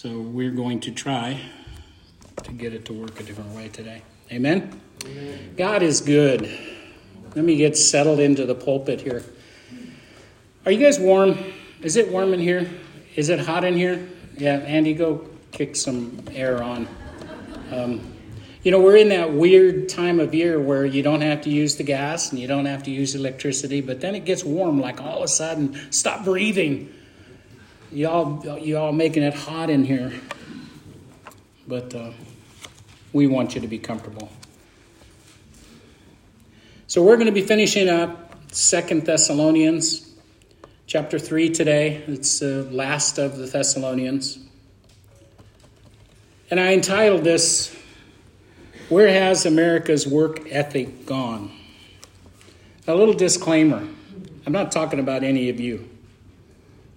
So we're going to try to get it to work a different way today. Amen? Amen. God is good. Let me get settled into the pulpit here. Are you guys warm? Is it warm in here? Is it hot in here? Yeah, Andy, go kick some air on. Um, you know, we're in that weird time of year where you don't have to use the gas and you don't have to use electricity, but then it gets warm, like all of a sudden, stop breathing. Y'all, y'all making it hot in here. But uh, we want you to be comfortable. So we're going to be finishing up Second Thessalonians chapter 3 today. It's the last of the Thessalonians. And I entitled this where has America's work ethic gone? A little disclaimer I'm not talking about any of you.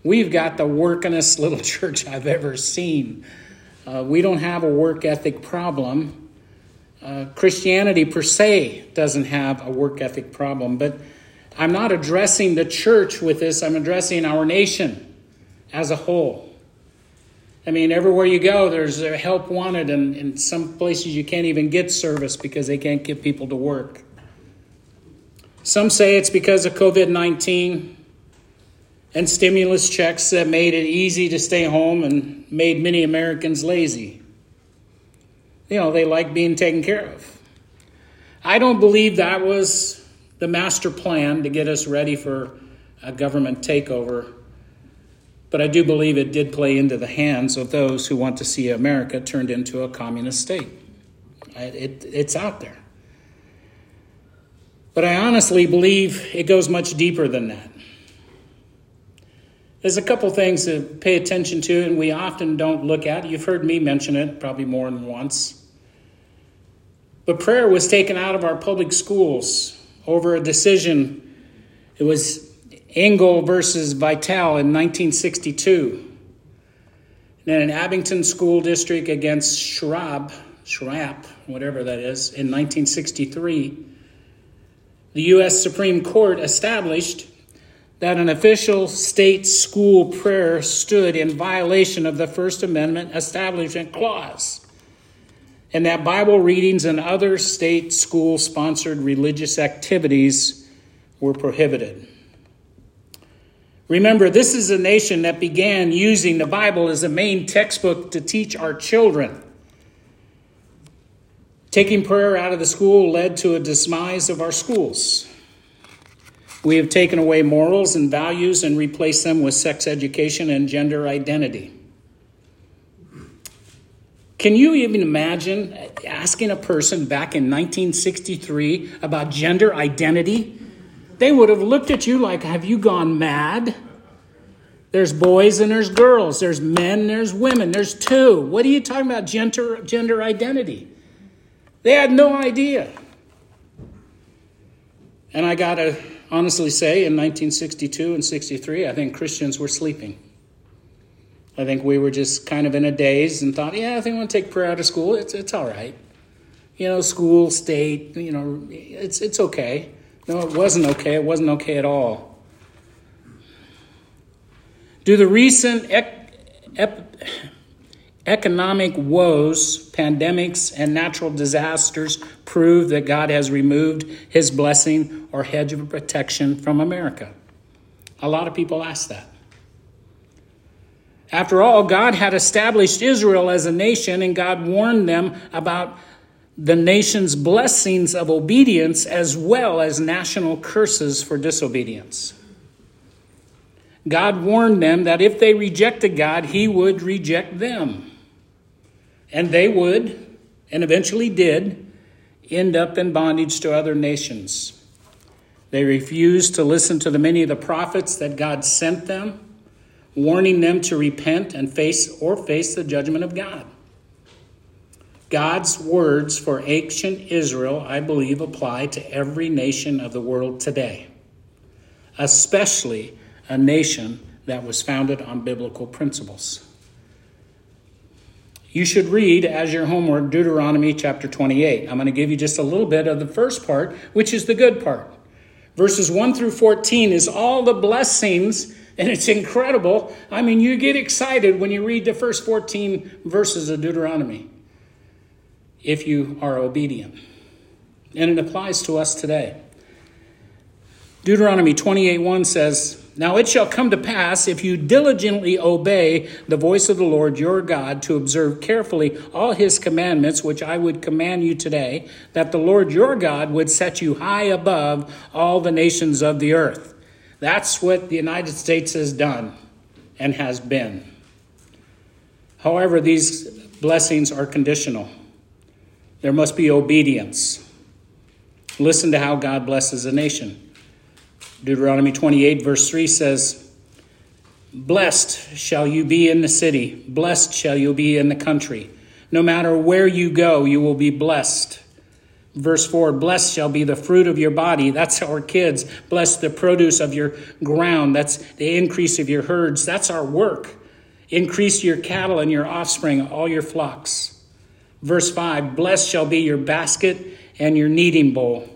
We've got the workingest little church I've ever seen. Uh, we don't have a work ethic problem. Uh, Christianity per se doesn't have a work ethic problem, but I'm not addressing the church with this, I'm addressing our nation as a whole. I mean, everywhere you go, there's help wanted, and in some places you can't even get service because they can't get people to work. Some say it's because of COVID 19 and stimulus checks that made it easy to stay home and made many Americans lazy. You know, they like being taken care of. I don't believe that was the master plan to get us ready for a government takeover but I do believe it did play into the hands of those who want to see America turned into a communist state. It, it's out there. But I honestly believe it goes much deeper than that. There's a couple things to pay attention to, and we often don't look at. You've heard me mention it probably more than once. But prayer was taken out of our public schools over a decision. It was Engel versus Vitale in 1962. And an Abington School District against Schrapp, Schrapp, whatever that is, in 1963. The U.S. Supreme Court established that an official state school prayer stood in violation of the First Amendment Establishment Clause, and that Bible readings and other state school sponsored religious activities were prohibited. Remember, this is a nation that began using the Bible as a main textbook to teach our children. Taking prayer out of the school led to a demise of our schools. We have taken away morals and values and replaced them with sex education and gender identity. Can you even imagine asking a person back in 1963 about gender identity? they would have looked at you like, Have you gone mad? There's boys and there's girls. There's men, there's women. There's two. What are you talking about, gender, gender identity? They had no idea. And I got to honestly say, in 1962 and 63, I think Christians were sleeping. I think we were just kind of in a daze and thought, yeah, if they want to take prayer out of school, it's, it's all right. You know, school, state, you know, it's, it's okay. No, it wasn't okay. It wasn't okay at all. Do the recent ec- ep- economic woes, pandemics, and natural disasters prove that God has removed his blessing or hedge of protection from America? A lot of people ask that. After all, God had established Israel as a nation, and God warned them about the nation's blessings of obedience as well as national curses for disobedience. God warned them that if they rejected God, He would reject them. And they would, and eventually did, end up in bondage to other nations. They refused to listen to the many of the prophets that God sent them, warning them to repent and face or face the judgment of God. God's words for ancient Israel, I believe, apply to every nation of the world today, especially a nation that was founded on biblical principles. You should read as your homework Deuteronomy chapter 28. I'm going to give you just a little bit of the first part, which is the good part. Verses 1 through 14 is all the blessings and it's incredible. I mean, you get excited when you read the first 14 verses of Deuteronomy if you are obedient. And it applies to us today. Deuteronomy 28 1 says, Now it shall come to pass, if you diligently obey the voice of the Lord your God, to observe carefully all his commandments, which I would command you today, that the Lord your God would set you high above all the nations of the earth. That's what the United States has done and has been. However, these blessings are conditional. There must be obedience. Listen to how God blesses a nation. Deuteronomy 28, verse 3 says, Blessed shall you be in the city, blessed shall you be in the country. No matter where you go, you will be blessed. Verse 4 Blessed shall be the fruit of your body. That's our kids. Blessed the produce of your ground. That's the increase of your herds. That's our work. Increase your cattle and your offspring, all your flocks. Verse 5 Blessed shall be your basket and your kneading bowl.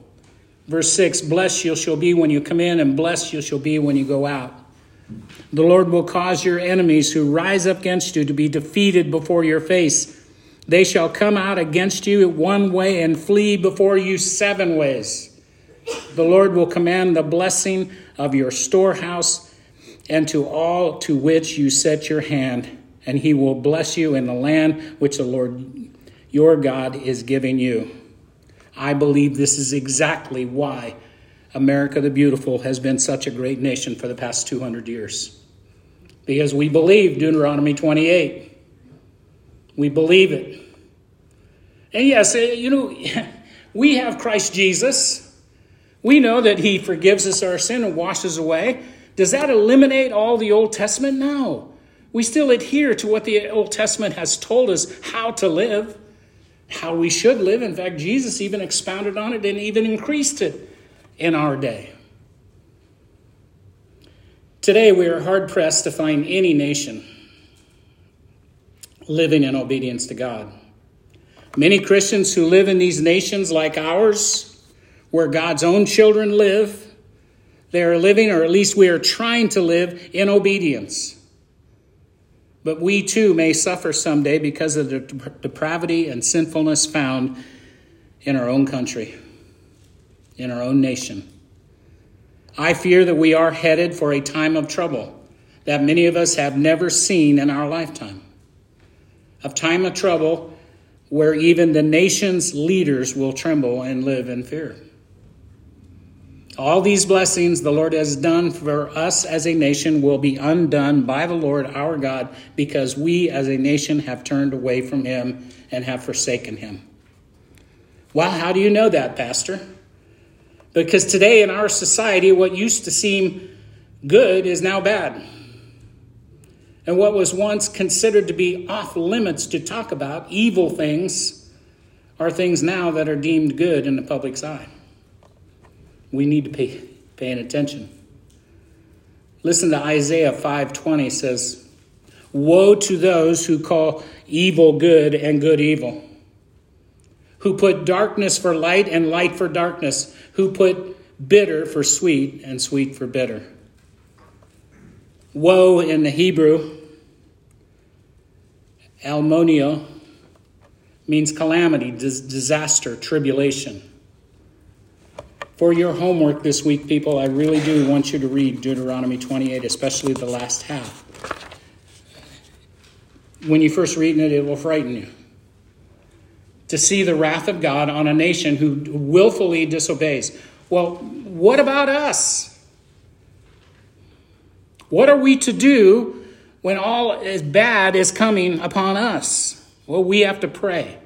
Verse 6 Blessed you shall be when you come in, and blessed you shall be when you go out. The Lord will cause your enemies who rise up against you to be defeated before your face. They shall come out against you one way and flee before you seven ways. The Lord will command the blessing of your storehouse and to all to which you set your hand, and he will bless you in the land which the Lord your God is giving you. I believe this is exactly why America the Beautiful has been such a great nation for the past 200 years. Because we believe Deuteronomy 28. We believe it. And yes, eh, you know, we have Christ Jesus. We know that He forgives us our sin and washes away. Does that eliminate all the Old Testament? No. We still adhere to what the Old Testament has told us how to live how we should live. In fact, Jesus even expounded on it and even increased it in our day. Today, we are hard pressed to find any nation living in obedience to God. Many Christians who live in these nations like ours, where God's own children live, they are living, or at least we are trying to live, in obedience. But we too may suffer someday because of the depravity and sinfulness found in our own country, in our own nation. I fear that we are headed for a time of trouble that many of us have never seen in our lifetime. A time of trouble where even the nation's leaders will tremble and live in fear. All these blessings the Lord has done for us as a nation will be undone by the Lord our God because we as a nation have turned away from Him and have forsaken Him. Well, how do you know that, Pastor? Because today in our society, what used to seem good is now bad. And what was once considered to be off limits to talk about, evil things, are things now that are deemed good in the public's eye we need to pay paying attention. Listen to Isaiah 5:20 says, "Woe to those who call evil good and good evil, who put darkness for light and light for darkness, who put bitter for sweet and sweet for bitter." Woe in the Hebrew, almonio, means calamity, disaster, tribulation. For your homework this week, people, I really do want you to read Deuteronomy 28, especially the last half. When you first read it, it will frighten you. To see the wrath of God on a nation who willfully disobeys. Well, what about us? What are we to do when all is bad is coming upon us? Well, we have to pray.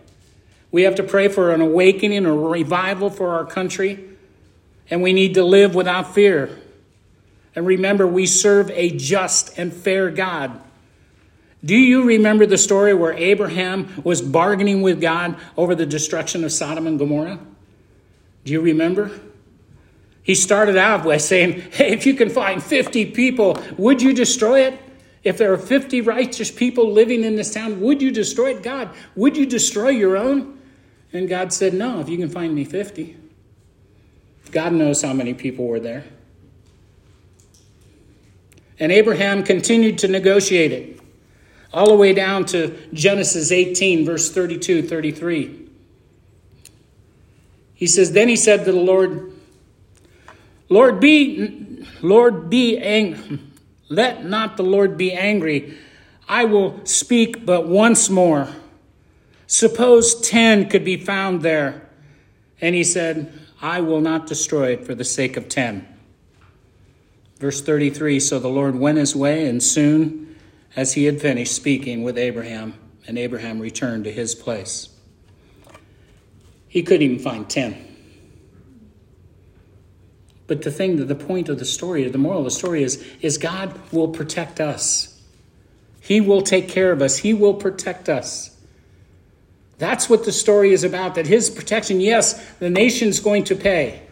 We have to pray for an awakening, a revival for our country and we need to live without fear. And remember, we serve a just and fair God. Do you remember the story where Abraham was bargaining with God over the destruction of Sodom and Gomorrah? Do you remember? He started out by saying, Hey, if you can find 50 people, would you destroy it? If there are 50 righteous people living in this town, would you destroy it? God, would you destroy your own? And God said, No, if you can find me 50. God knows how many people were there. And Abraham continued to negotiate it, all the way down to Genesis 18, verse 32 33. He says, Then he said to the Lord, Lord, be, Lord, be angry. Let not the Lord be angry. I will speak but once more. Suppose ten could be found there. And he said, I will not destroy it for the sake of ten. Verse 33 So the Lord went his way, and soon as he had finished speaking with Abraham, and Abraham returned to his place. He couldn't even find ten. But the thing, that the point of the story, the moral of the story is, is God will protect us. He will take care of us. He will protect us. That's what the story is about. That His protection, yes, the nation's going to pay.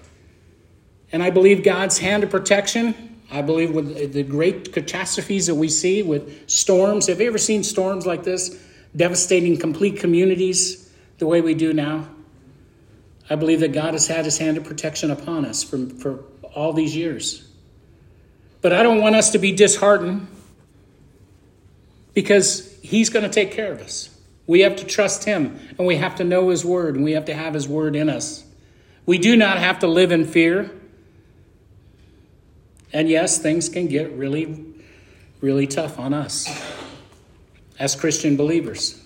And I believe God's hand of protection. I believe with the great catastrophes that we see with storms. Have you ever seen storms like this? Devastating complete communities the way we do now? I believe that God has had his hand of protection upon us for, for all these years. But I don't want us to be disheartened because he's going to take care of us. We have to trust him and we have to know his word and we have to have his word in us. We do not have to live in fear. And yes, things can get really, really tough on us as Christian believers.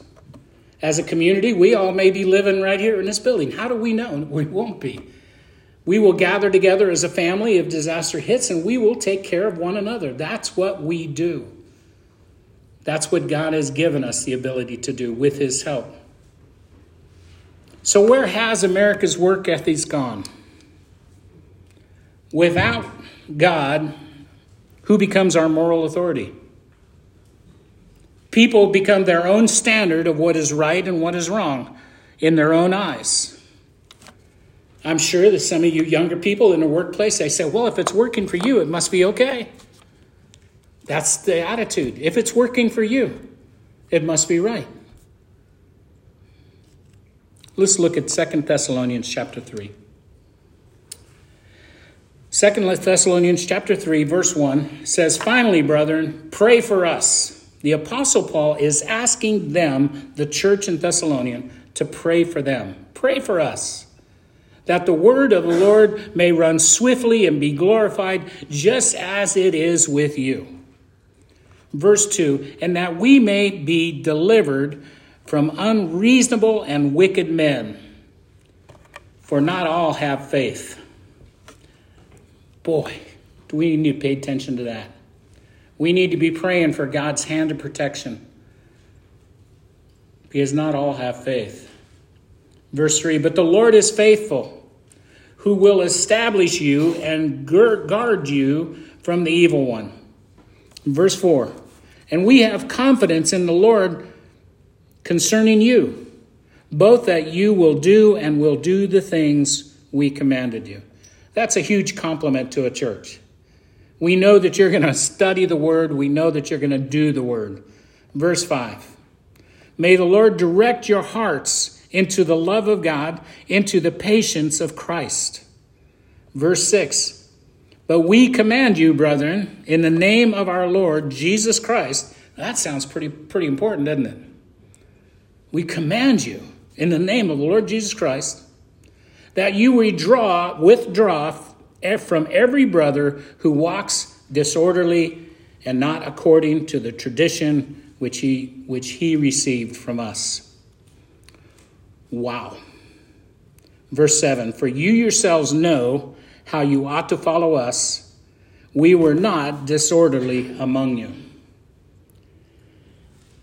As a community, we all may be living right here in this building. How do we know? We won't be. We will gather together as a family if disaster hits and we will take care of one another. That's what we do. That's what God has given us the ability to do with His help. So, where has America's work ethics gone? Without God, who becomes our moral authority? People become their own standard of what is right and what is wrong in their own eyes. I'm sure that some of you younger people in the workplace, they say, well, if it's working for you, it must be okay. That's the attitude. If it's working for you, it must be right. Let's look at Second Thessalonians chapter 3. Second Thessalonians chapter 3 verse 1 says, "Finally, brethren, pray for us." The Apostle Paul is asking them, the church in Thessalonian, to pray for them. Pray for us. That the word of the Lord may run swiftly and be glorified, just as it is with you. Verse 2 And that we may be delivered from unreasonable and wicked men, for not all have faith. Boy, do we need to pay attention to that. We need to be praying for God's hand of protection because not all have faith. Verse 3 But the Lord is faithful, who will establish you and guard you from the evil one. Verse 4 And we have confidence in the Lord concerning you, both that you will do and will do the things we commanded you. That's a huge compliment to a church. We know that you're going to study the word. We know that you're going to do the word. Verse 5 May the Lord direct your hearts into the love of God, into the patience of Christ. Verse 6 But we command you, brethren, in the name of our Lord Jesus Christ. That sounds pretty, pretty important, doesn't it? We command you in the name of the Lord Jesus Christ that you withdraw, withdraw from every brother who walks disorderly and not according to the tradition which he, which he received from us. Wow. Verse 7 For you yourselves know how you ought to follow us. We were not disorderly among you.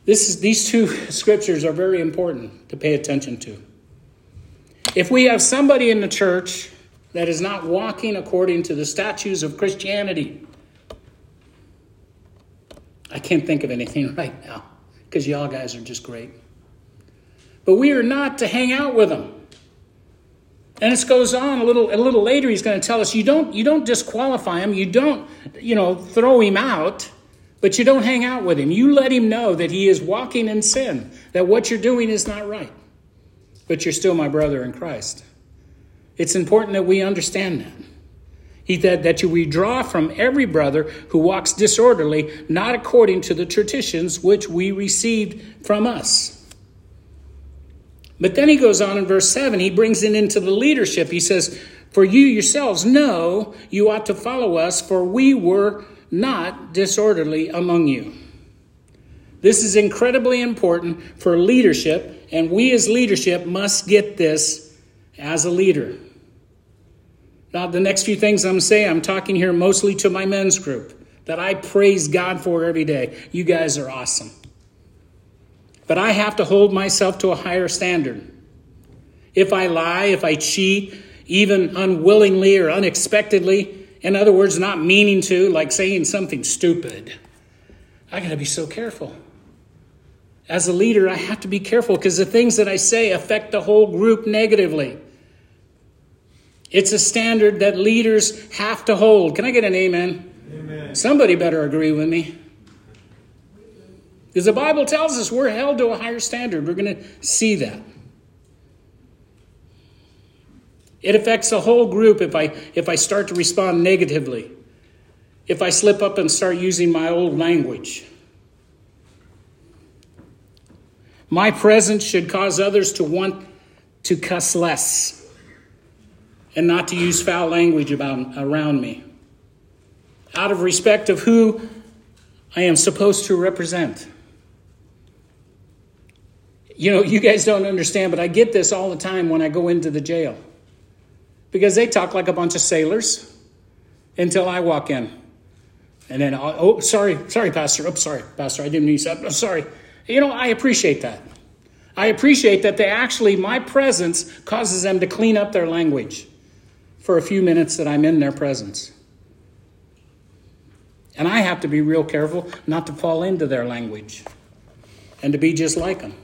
This is, these two scriptures are very important to pay attention to. If we have somebody in the church that is not walking according to the statutes of Christianity. I can't think of anything right now because y'all guys are just great. But we are not to hang out with them. And it goes on a little a little later he's going to tell us you don't you don't disqualify him, you don't you know throw him out, but you don't hang out with him. You let him know that he is walking in sin, that what you're doing is not right. But you're still my brother in Christ. It's important that we understand that. He said that you withdraw from every brother who walks disorderly, not according to the traditions which we received from us. But then he goes on in verse 7, he brings it into the leadership. He says, For you yourselves know you ought to follow us, for we were not disorderly among you. This is incredibly important for leadership, and we as leadership must get this as a leader. Now, the next few things I'm saying, I'm talking here mostly to my men's group that I praise God for every day. You guys are awesome. But I have to hold myself to a higher standard. If I lie, if I cheat, even unwillingly or unexpectedly, in other words, not meaning to, like saying something stupid, I got to be so careful. As a leader, I have to be careful because the things that I say affect the whole group negatively. It's a standard that leaders have to hold. Can I get an amen? amen. Somebody better agree with me. Because the Bible tells us we're held to a higher standard. We're going to see that. It affects the whole group if I if I start to respond negatively. If I slip up and start using my old language. My presence should cause others to want to cuss less and not to use foul language about, around me. Out of respect of who I am supposed to represent you know, you guys don't understand, but I get this all the time when I go into the jail because they talk like a bunch of sailors until I walk in. And then, I'll, oh, sorry, sorry, Pastor. Oh, sorry, Pastor. I didn't mean to. I'm sorry. You know, I appreciate that. I appreciate that they actually, my presence causes them to clean up their language for a few minutes that I'm in their presence. And I have to be real careful not to fall into their language and to be just like them.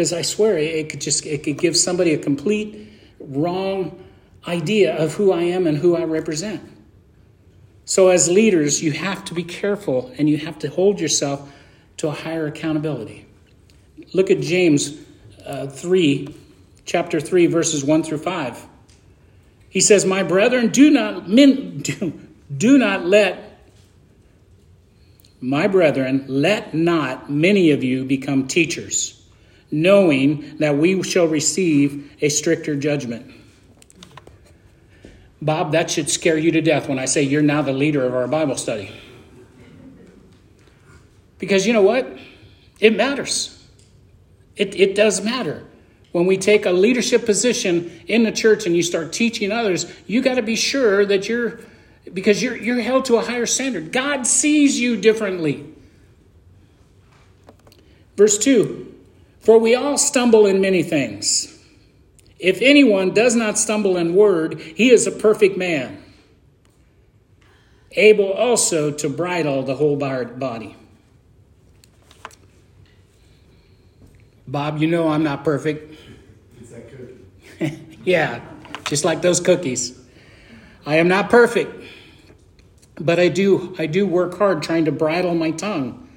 Because I swear it could just it could give somebody a complete wrong idea of who I am and who I represent. So as leaders, you have to be careful and you have to hold yourself to a higher accountability. Look at James uh, 3, chapter 3, verses 1 through 5. He says, My brethren, do not, do, do not let, my brethren, let not many of you become teachers knowing that we shall receive a stricter judgment. Bob, that should scare you to death when I say you're now the leader of our Bible study. Because you know what? It matters. It, it does matter. When we take a leadership position in the church and you start teaching others, you got to be sure that you're, because you're, you're held to a higher standard. God sees you differently. Verse 2 for we all stumble in many things. If anyone does not stumble in word, he is a perfect man, able also to bridle the whole body. Bob, you know I'm not perfect. That cookie. yeah, just like those cookies. I am not perfect, but I do I do work hard trying to bridle my tongue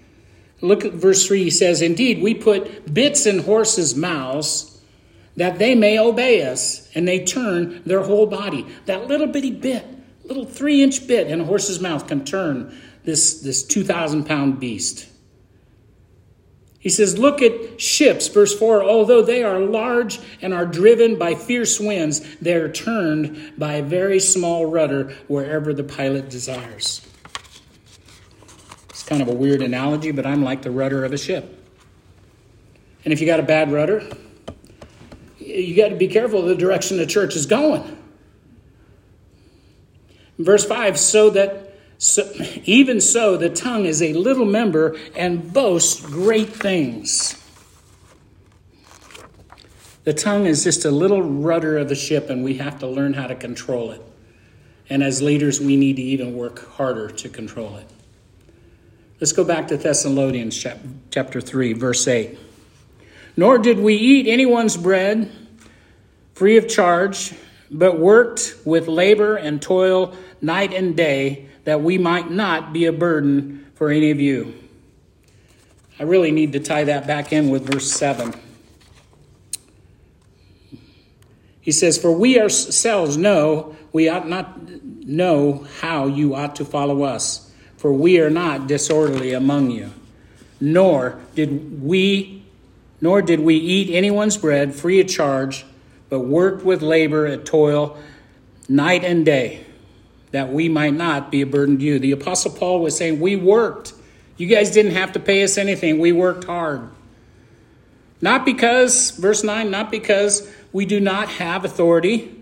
Look at verse 3. He says, Indeed, we put bits in horses' mouths that they may obey us, and they turn their whole body. That little bitty bit, little three inch bit in a horse's mouth can turn this, this 2,000 pound beast. He says, Look at ships, verse 4. Although they are large and are driven by fierce winds, they are turned by a very small rudder wherever the pilot desires. It's kind of a weird analogy, but I'm like the rudder of a ship. And if you got a bad rudder, you got to be careful of the direction the church is going. Verse 5 so that so, even so the tongue is a little member and boasts great things. The tongue is just a little rudder of the ship, and we have to learn how to control it. And as leaders, we need to even work harder to control it. Let's go back to Thessalonians chapter 3, verse 8. Nor did we eat anyone's bread free of charge, but worked with labor and toil night and day, that we might not be a burden for any of you. I really need to tie that back in with verse 7. He says, For we ourselves know we ought not know how you ought to follow us, for we are not disorderly among you, nor did we nor did we eat anyone's bread free of charge, but worked with labor at toil night and day, that we might not be a burden to you. The Apostle Paul was saying, We worked. You guys didn't have to pay us anything. We worked hard. Not because, verse 9, not because we do not have authority,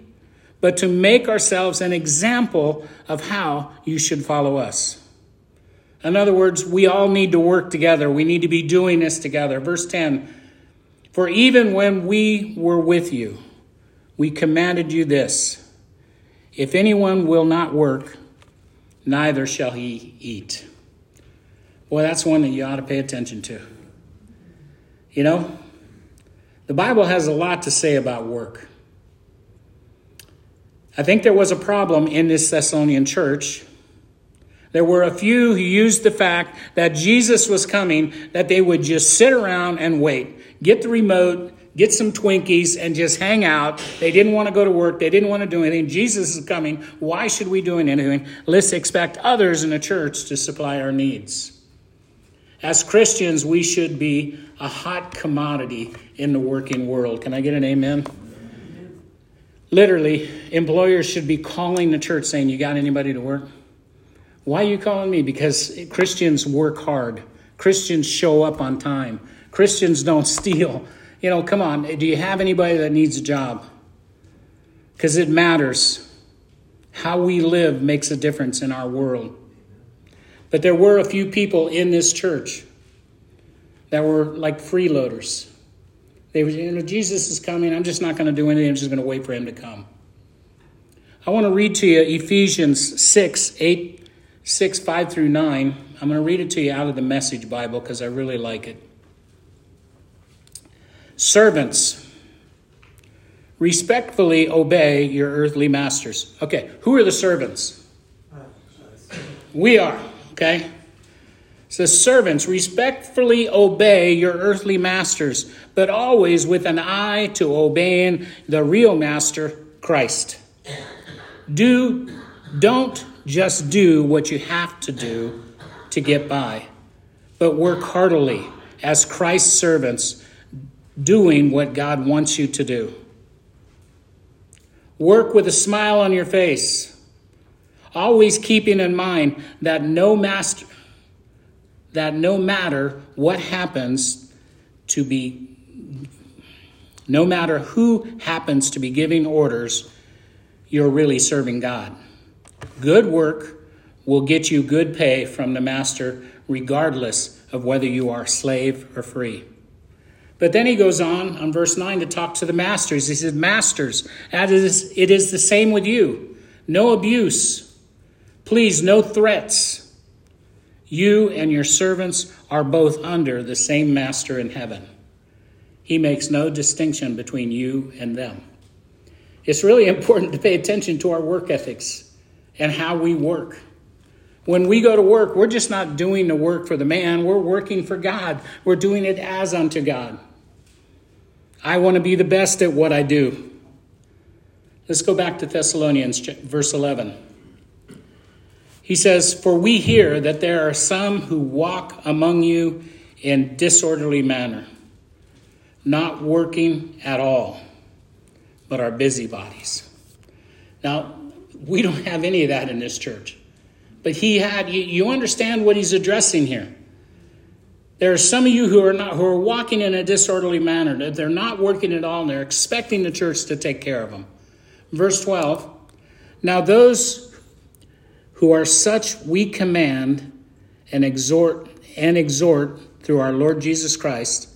but to make ourselves an example of how you should follow us. In other words, we all need to work together. We need to be doing this together. Verse 10 For even when we were with you, we commanded you this If anyone will not work, neither shall he eat. Boy, that's one that you ought to pay attention to. You know, the Bible has a lot to say about work. I think there was a problem in this Thessalonian church. There were a few who used the fact that Jesus was coming, that they would just sit around and wait, get the remote, get some Twinkies, and just hang out. They didn't want to go to work. They didn't want to do anything. Jesus is coming. Why should we do anything? Let's expect others in the church to supply our needs. As Christians, we should be a hot commodity in the working world. Can I get an amen? Literally, employers should be calling the church saying, You got anybody to work? Why are you calling me? Because Christians work hard. Christians show up on time. Christians don't steal. You know, come on, do you have anybody that needs a job? Because it matters. How we live makes a difference in our world. But there were a few people in this church that were like freeloaders. They were, you know, Jesus is coming. I'm just not going to do anything. I'm just going to wait for him to come. I want to read to you Ephesians 6, 8, 6, 5 through 9. I'm going to read it to you out of the Message Bible because I really like it. Servants, respectfully obey your earthly masters. Okay, who are the servants? We are, okay? says, Servants, respectfully obey your earthly masters, but always with an eye to obeying the real master, Christ. Do, don't just do what you have to do to get by, but work heartily as Christ's servants, doing what God wants you to do. Work with a smile on your face, always keeping in mind that no master that no matter what happens to be, no matter who happens to be giving orders, you're really serving God. Good work will get you good pay from the master, regardless of whether you are slave or free. But then he goes on on verse 9 to talk to the masters. He says, Masters, it is the same with you. No abuse. Please, no threats you and your servants are both under the same master in heaven. He makes no distinction between you and them. It's really important to pay attention to our work ethics and how we work. When we go to work, we're just not doing the work for the man, we're working for God. We're doing it as unto God. I want to be the best at what I do. Let's go back to Thessalonians, verse 11. He says, For we hear that there are some who walk among you in disorderly manner, not working at all, but are busybodies. Now, we don't have any of that in this church. But he had, you, you understand what he's addressing here. There are some of you who are not who are walking in a disorderly manner. That they're not working at all, and they're expecting the church to take care of them. Verse 12. Now those who are such we command and exhort and exhort through our Lord Jesus Christ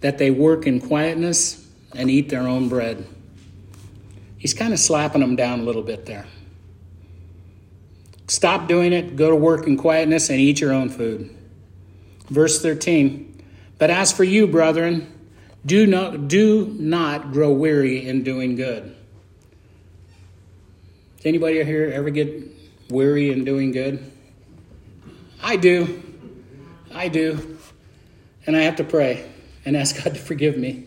that they work in quietness and eat their own bread. He's kind of slapping them down a little bit there. Stop doing it, go to work in quietness and eat your own food. Verse 13. But as for you, brethren, do not, do not grow weary in doing good. Does anybody here ever get weary in doing good? I do. I do. And I have to pray and ask God to forgive me.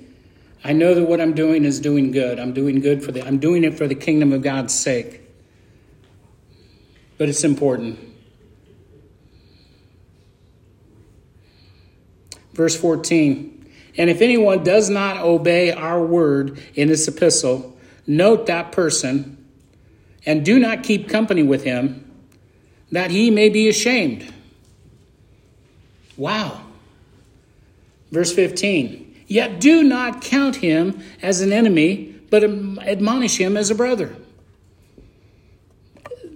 I know that what I'm doing is doing good. I'm doing good for the I'm doing it for the kingdom of God's sake. But it's important. Verse 14. And if anyone does not obey our word in this epistle, note that person and do not keep company with him, that he may be ashamed. Wow. Verse 15. Yet do not count him as an enemy, but admonish him as a brother.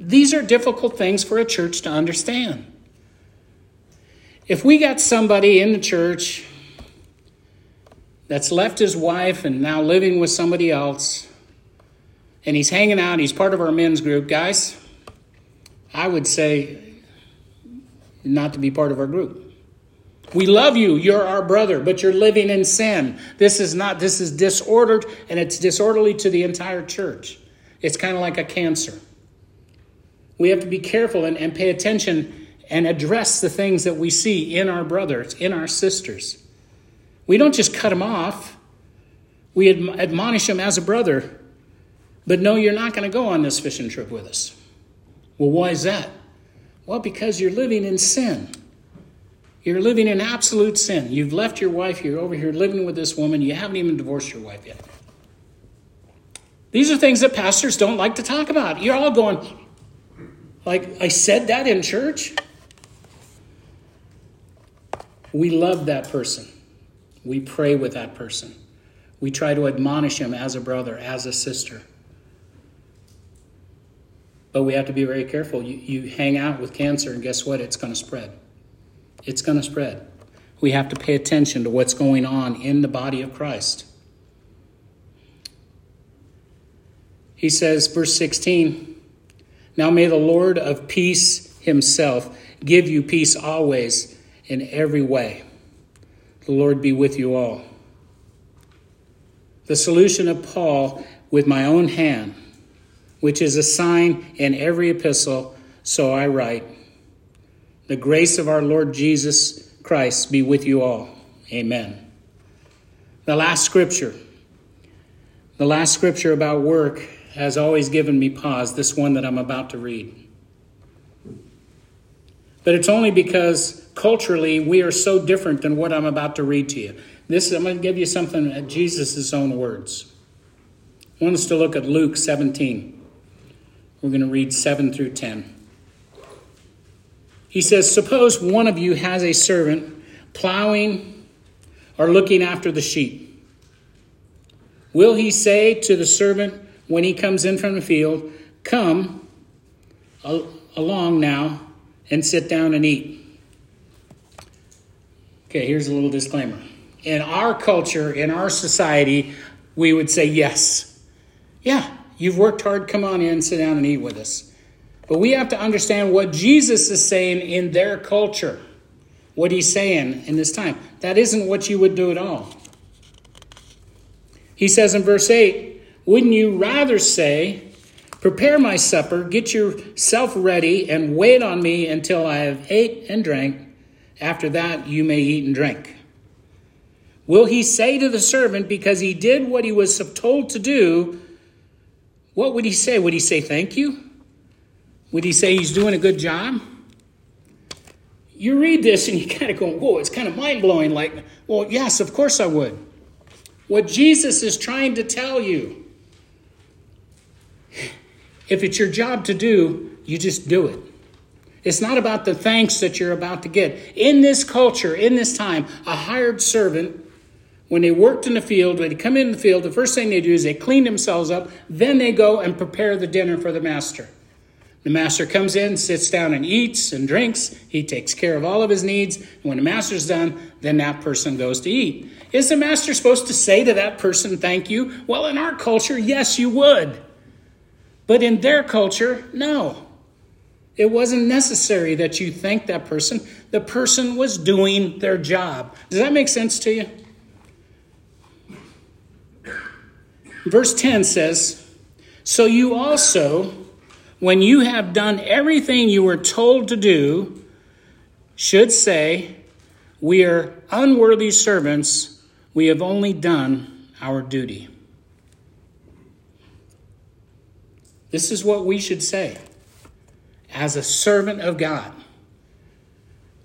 These are difficult things for a church to understand. If we got somebody in the church that's left his wife and now living with somebody else, and he's hanging out, he's part of our men's group, guys, I would say not to be part of our group. We love you, you're our brother, but you're living in sin. This is not, this is disordered, and it's disorderly to the entire church. It's kind of like a cancer. We have to be careful and, and pay attention and address the things that we see in our brothers, in our sisters. We don't just cut them off, we admonish them as a brother. But no, you're not going to go on this fishing trip with us. Well, why is that? Well, because you're living in sin. You're living in absolute sin. You've left your wife, you're over here living with this woman, you haven't even divorced your wife yet. These are things that pastors don't like to talk about. You're all going, like, I said that in church? We love that person. We pray with that person. We try to admonish him as a brother, as a sister. But we have to be very careful. You, you hang out with cancer, and guess what? It's going to spread. It's going to spread. We have to pay attention to what's going on in the body of Christ. He says, verse 16, Now may the Lord of peace himself give you peace always in every way. The Lord be with you all. The solution of Paul with my own hand, which is a sign in every epistle, so I write. The grace of our Lord Jesus Christ be with you all. Amen. The last scripture. The last scripture about work has always given me pause, this one that I'm about to read. But it's only because culturally we are so different than what I'm about to read to you. This I'm going to give you something at Jesus' own words. I want us to look at Luke 17. We're going to read 7 through 10. He says, Suppose one of you has a servant plowing or looking after the sheep. Will he say to the servant when he comes in from the field, Come along now and sit down and eat. Okay, here's a little disclaimer. In our culture, in our society, we would say yes. Yeah, you've worked hard, come on in, sit down and eat with us. But we have to understand what Jesus is saying in their culture, what he's saying in this time. That isn't what you would do at all. He says in verse 8, Wouldn't you rather say, Prepare my supper, get yourself ready, and wait on me until I have ate and drank. After that, you may eat and drink. Will he say to the servant, because he did what he was told to do, what would he say? Would he say thank you? Would he say he's doing a good job? You read this and you kind of go, whoa, it's kind of mind blowing. Like, well, yes, of course I would. What Jesus is trying to tell you if it's your job to do, you just do it. It's not about the thanks that you're about to get. In this culture, in this time, a hired servant, when they worked in the field, when they come in the field, the first thing they do is they clean themselves up, then they go and prepare the dinner for the master. The master comes in, sits down and eats and drinks. He takes care of all of his needs. And when the master's done, then that person goes to eat. Is the master supposed to say to that person, thank you? Well, in our culture, yes, you would. But in their culture, no. It wasn't necessary that you thank that person. The person was doing their job. Does that make sense to you? Verse 10 says, So you also, when you have done everything you were told to do, should say, We are unworthy servants. We have only done our duty. This is what we should say as a servant of God.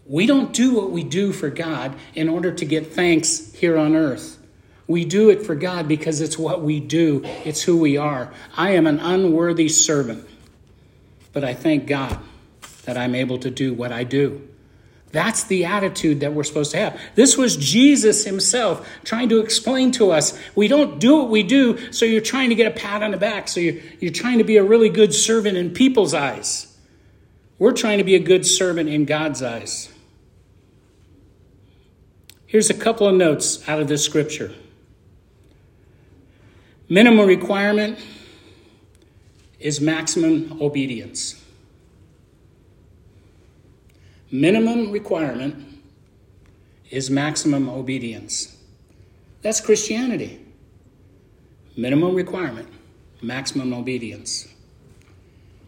We don't do what we do for God in order to get thanks here on earth. We do it for God because it's what we do, it's who we are. I am an unworthy servant, but I thank God that I'm able to do what I do. That's the attitude that we're supposed to have. This was Jesus himself trying to explain to us we don't do what we do, so you're trying to get a pat on the back, so you're, you're trying to be a really good servant in people's eyes. We're trying to be a good servant in God's eyes. Here's a couple of notes out of this scripture. Minimum requirement is maximum obedience minimum requirement is maximum obedience. That's Christianity. Minimum requirement, maximum obedience.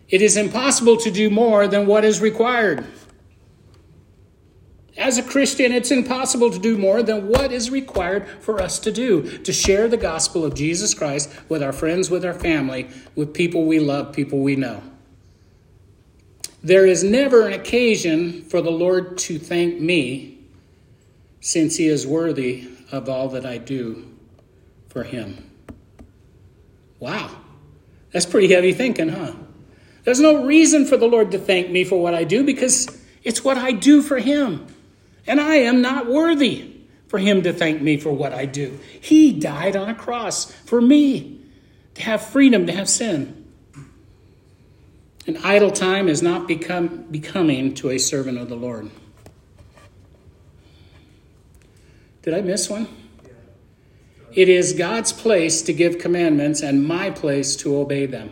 It is impossible to do more than what is required. As a Christian, it's impossible to do more than what is required for us to do to share the gospel of Jesus Christ with our friends, with our family, with people we love, people we know. There is never an occasion for the Lord to thank me, since he is worthy of all that I do for him. Wow, that's pretty heavy thinking, huh? There's no reason for the Lord to thank me for what I do because it's what I do for him. And I am not worthy for him to thank me for what I do. He died on a cross for me to have freedom to have sin. An idle time is not become, becoming to a servant of the Lord. Did I miss one? It is God's place to give commandments and my place to obey them.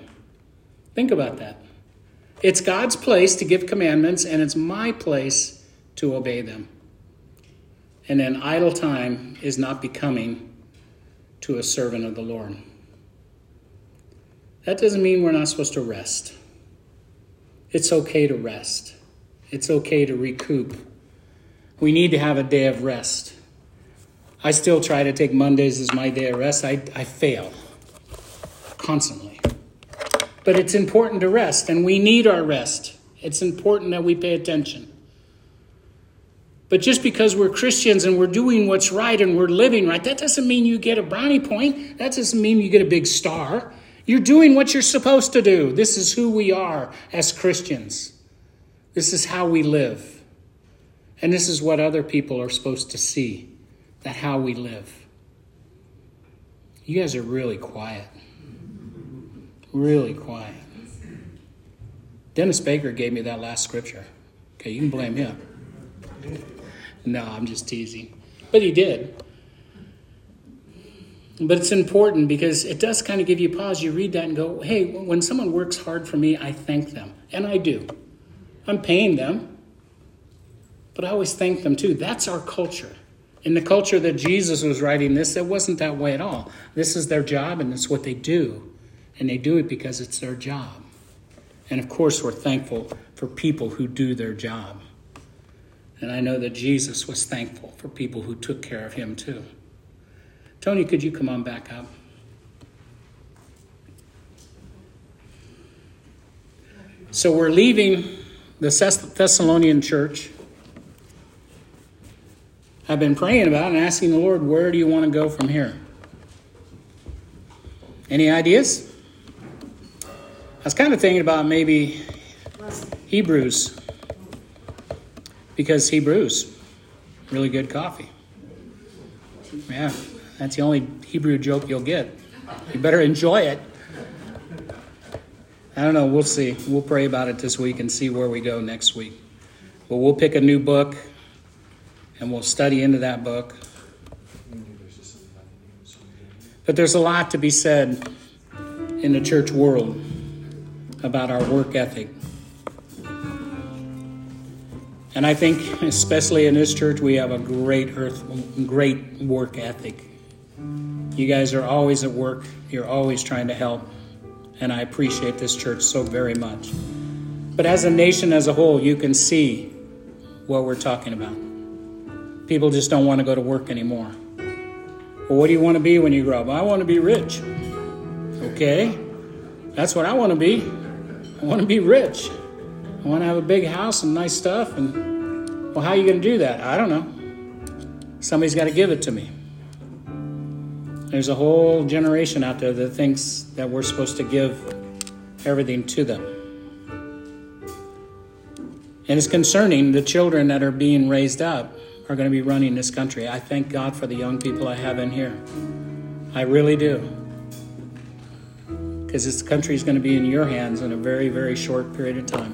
Think about that. It's God's place to give commandments and it's my place to obey them. And an idle time is not becoming to a servant of the Lord. That doesn't mean we're not supposed to rest. It's okay to rest. It's okay to recoup. We need to have a day of rest. I still try to take Mondays as my day of rest. I, I fail constantly. But it's important to rest, and we need our rest. It's important that we pay attention. But just because we're Christians and we're doing what's right and we're living right, that doesn't mean you get a brownie point. That doesn't mean you get a big star. You're doing what you're supposed to do. This is who we are as Christians. This is how we live. And this is what other people are supposed to see that how we live. You guys are really quiet. Really quiet. Dennis Baker gave me that last scripture. Okay, you can blame him. No, I'm just teasing. But he did. But it's important because it does kind of give you pause. You read that and go, hey, when someone works hard for me, I thank them. And I do. I'm paying them, but I always thank them too. That's our culture. In the culture that Jesus was writing this, it wasn't that way at all. This is their job and it's what they do. And they do it because it's their job. And of course, we're thankful for people who do their job. And I know that Jesus was thankful for people who took care of him too. Tony, could you come on back up? So we're leaving the Thessalonian church. I've been praying about and asking the Lord, where do you want to go from here? Any ideas? I was kind of thinking about maybe Hebrews, because Hebrews, really good coffee. Yeah. That's the only Hebrew joke you'll get. You better enjoy it. I don't know. We'll see. We'll pray about it this week and see where we go next week. But we'll pick a new book and we'll study into that book. But there's a lot to be said in the church world about our work ethic. And I think, especially in this church, we have a great earth, great work ethic. You guys are always at work, you're always trying to help, and I appreciate this church so very much. But as a nation as a whole, you can see what we're talking about. People just don't want to go to work anymore. Well, what do you want to be when you grow up? I want to be rich. Okay, that's what I want to be. I want to be rich. I want to have a big house and nice stuff. And well, how are you going to do that? I don't know. Somebody's got to give it to me. There's a whole generation out there that thinks that we're supposed to give everything to them. And it's concerning the children that are being raised up are going to be running this country. I thank God for the young people I have in here. I really do. Because this country is going to be in your hands in a very, very short period of time.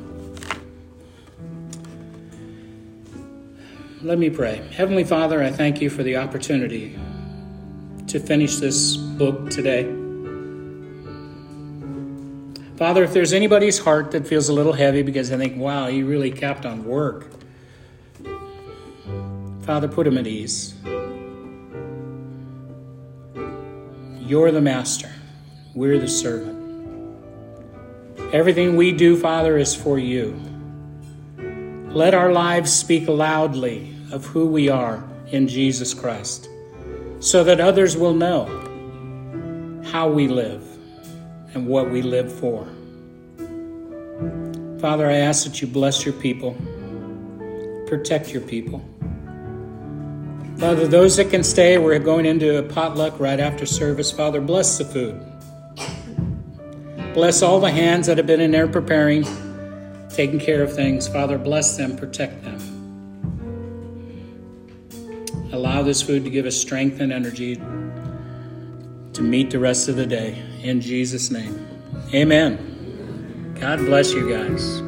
Let me pray. Heavenly Father, I thank you for the opportunity to finish this book today. Father, if there's anybody's heart that feels a little heavy because they think, wow, he really capped on work, Father, put him at ease. You're the master, we're the servant. Everything we do, Father, is for you. Let our lives speak loudly of who we are in Jesus Christ so that others will know how we live and what we live for. Father, I ask that you bless your people, protect your people. Father, those that can stay, we're going into a potluck right after service. Father, bless the food. Bless all the hands that have been in there preparing, taking care of things. Father, bless them, protect them. Allow this food to give us strength and energy to meet the rest of the day. In Jesus' name, amen. God bless you guys.